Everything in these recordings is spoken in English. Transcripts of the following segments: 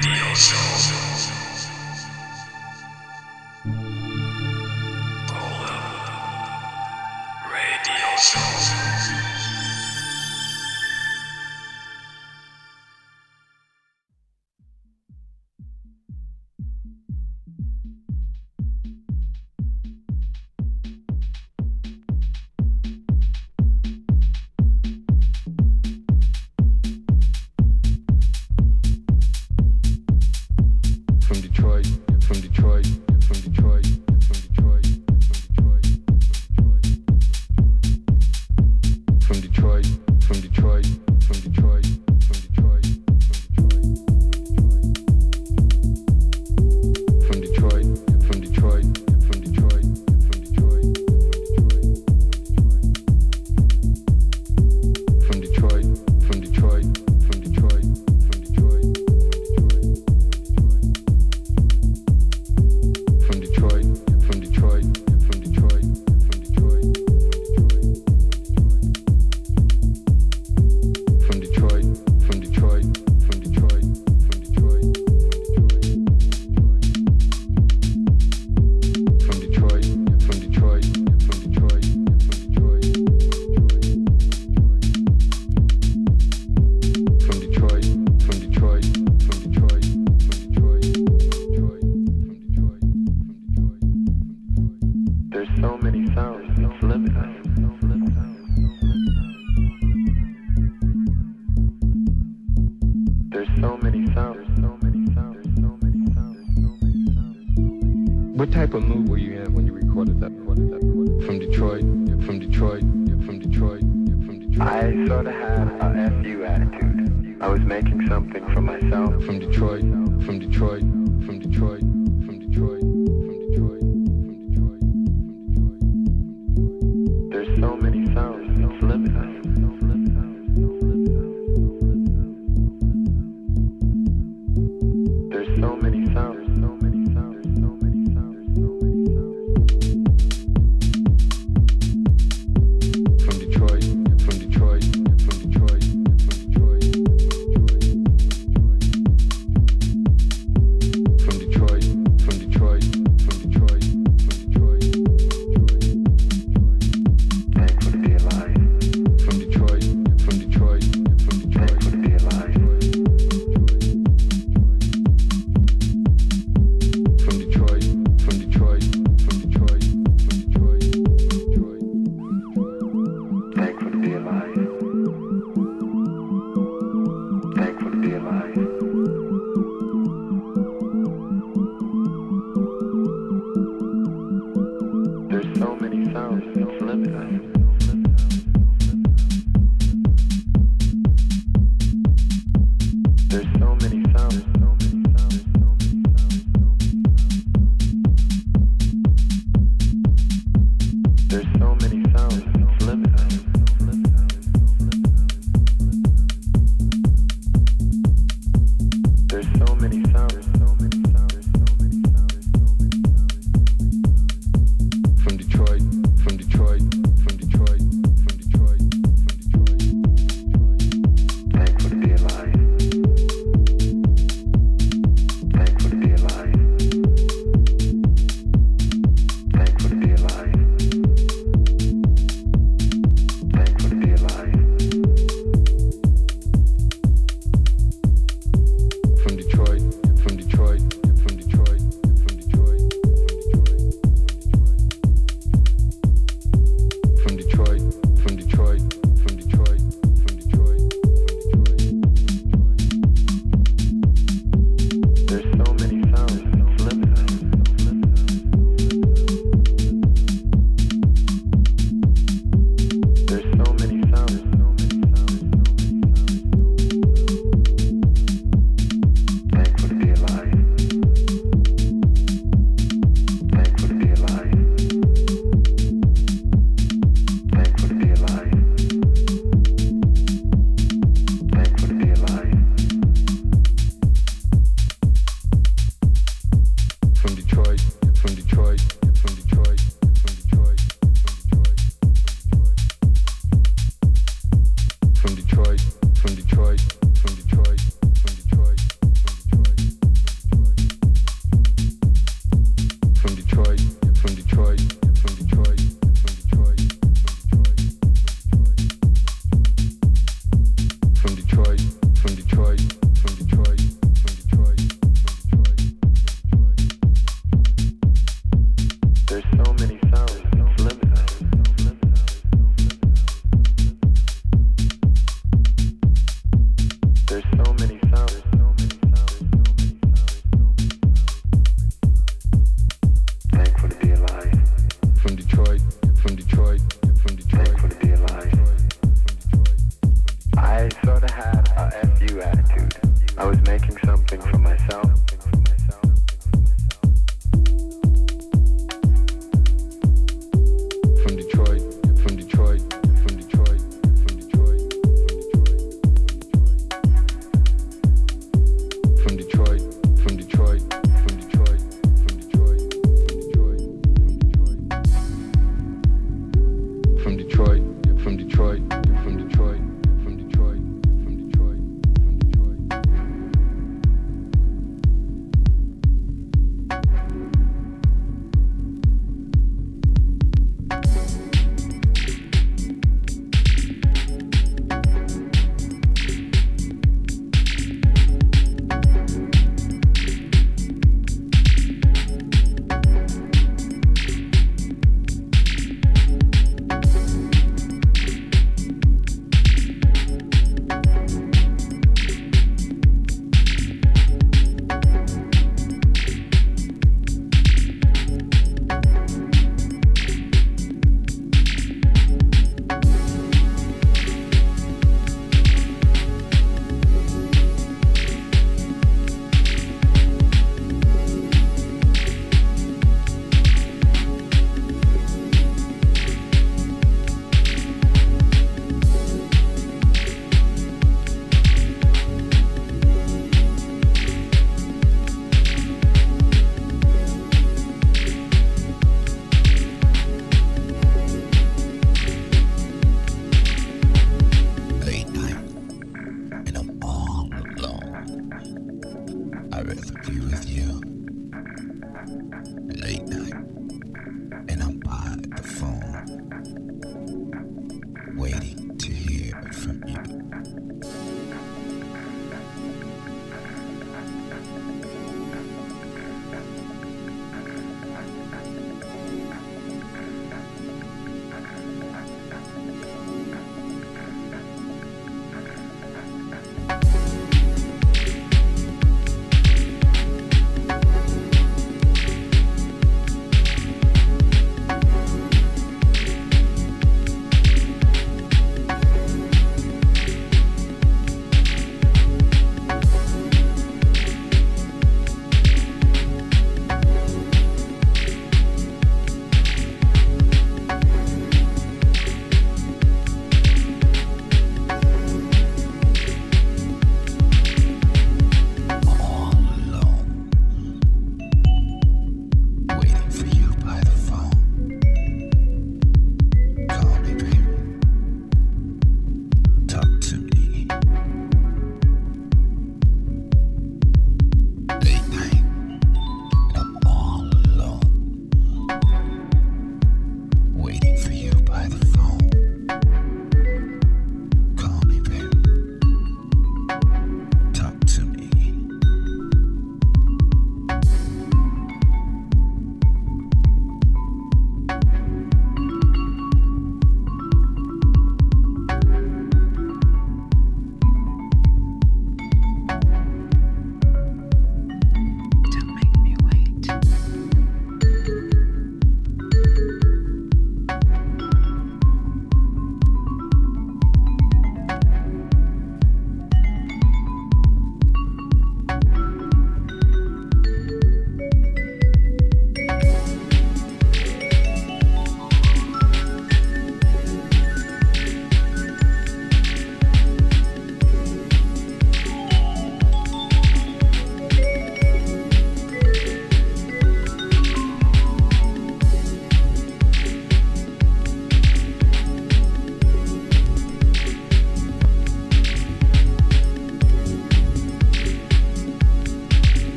Radio Show. From Detroit, from Detroit, from Detroit, from Detroit. I sort of had a FU attitude. I was making something for myself. From Detroit, from Detroit, from Detroit, from Detroit, from Detroit.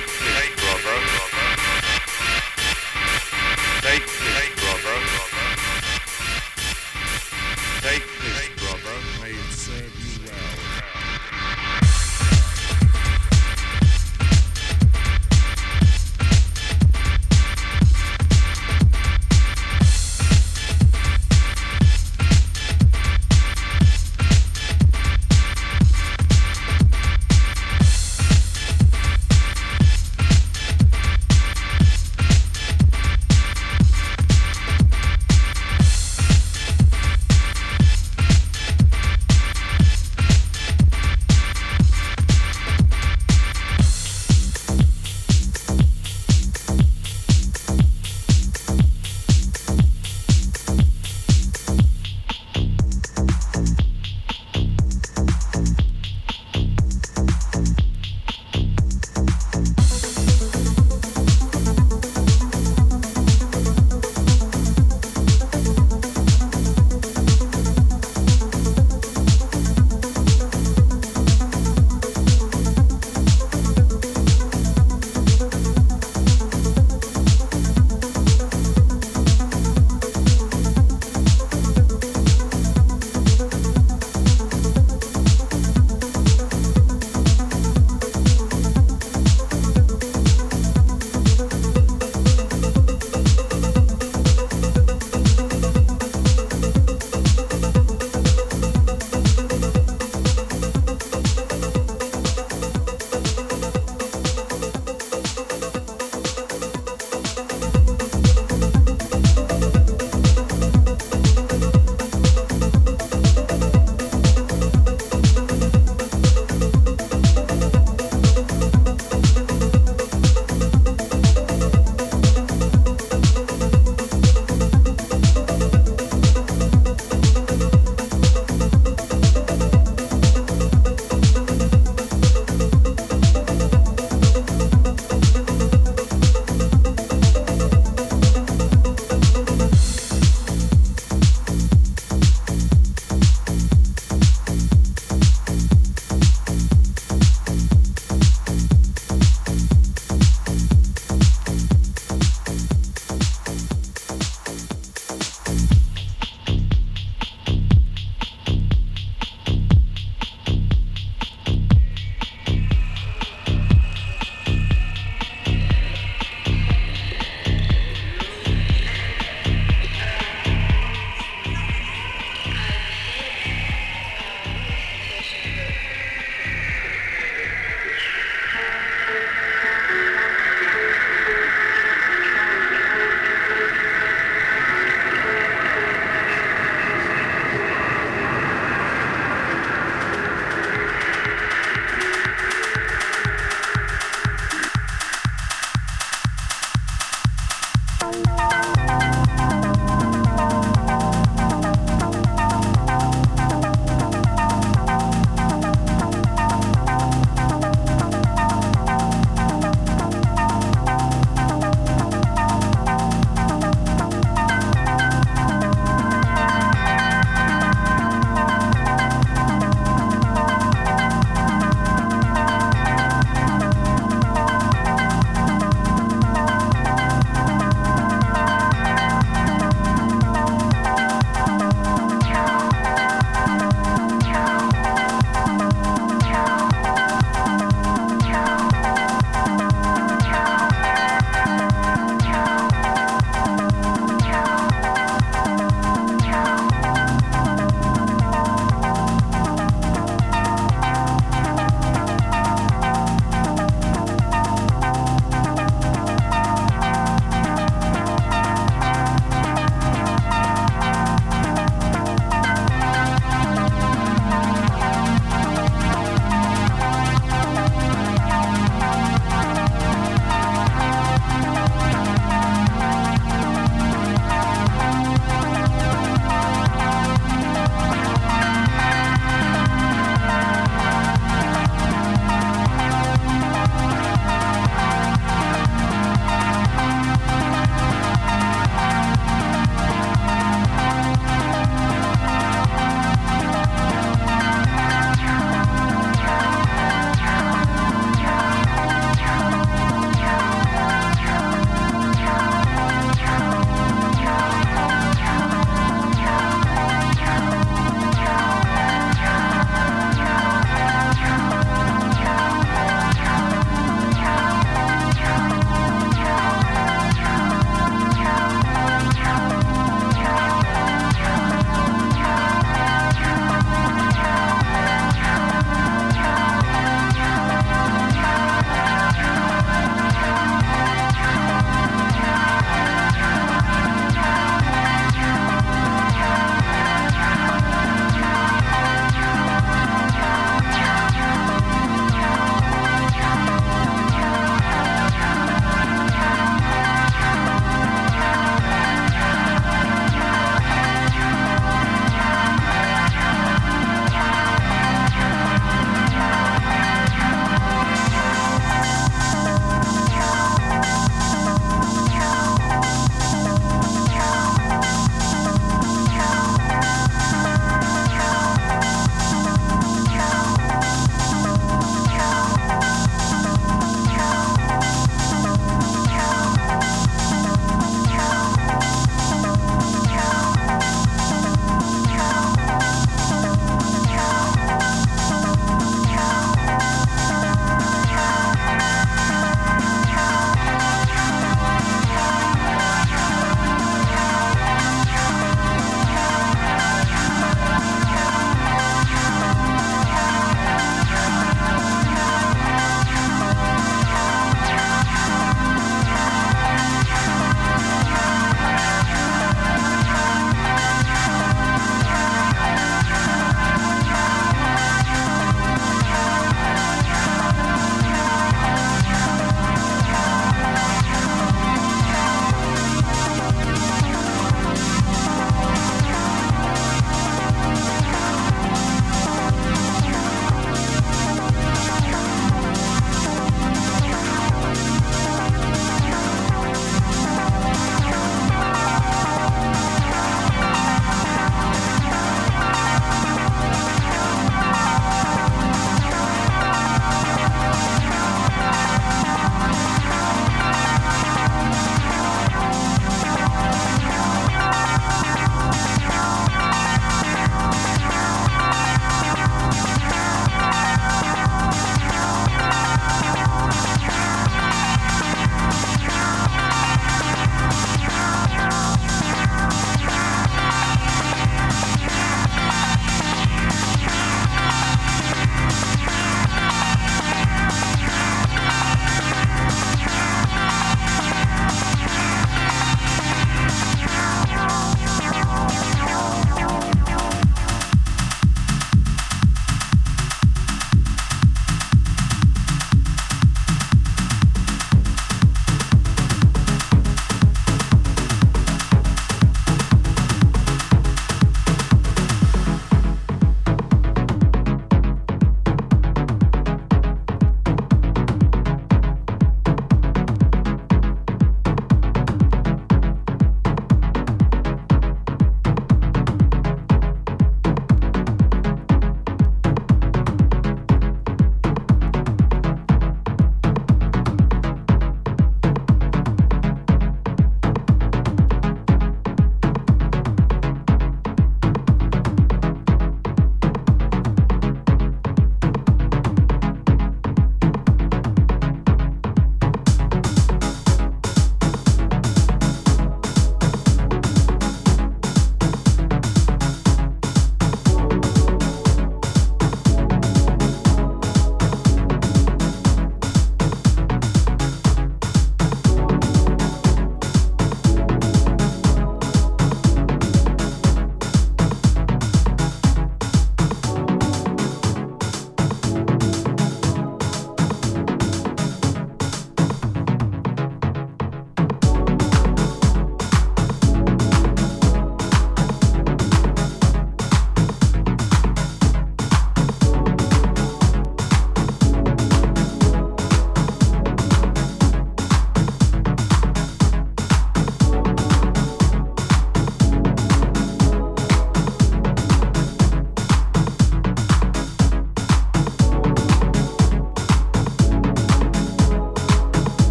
Netflix.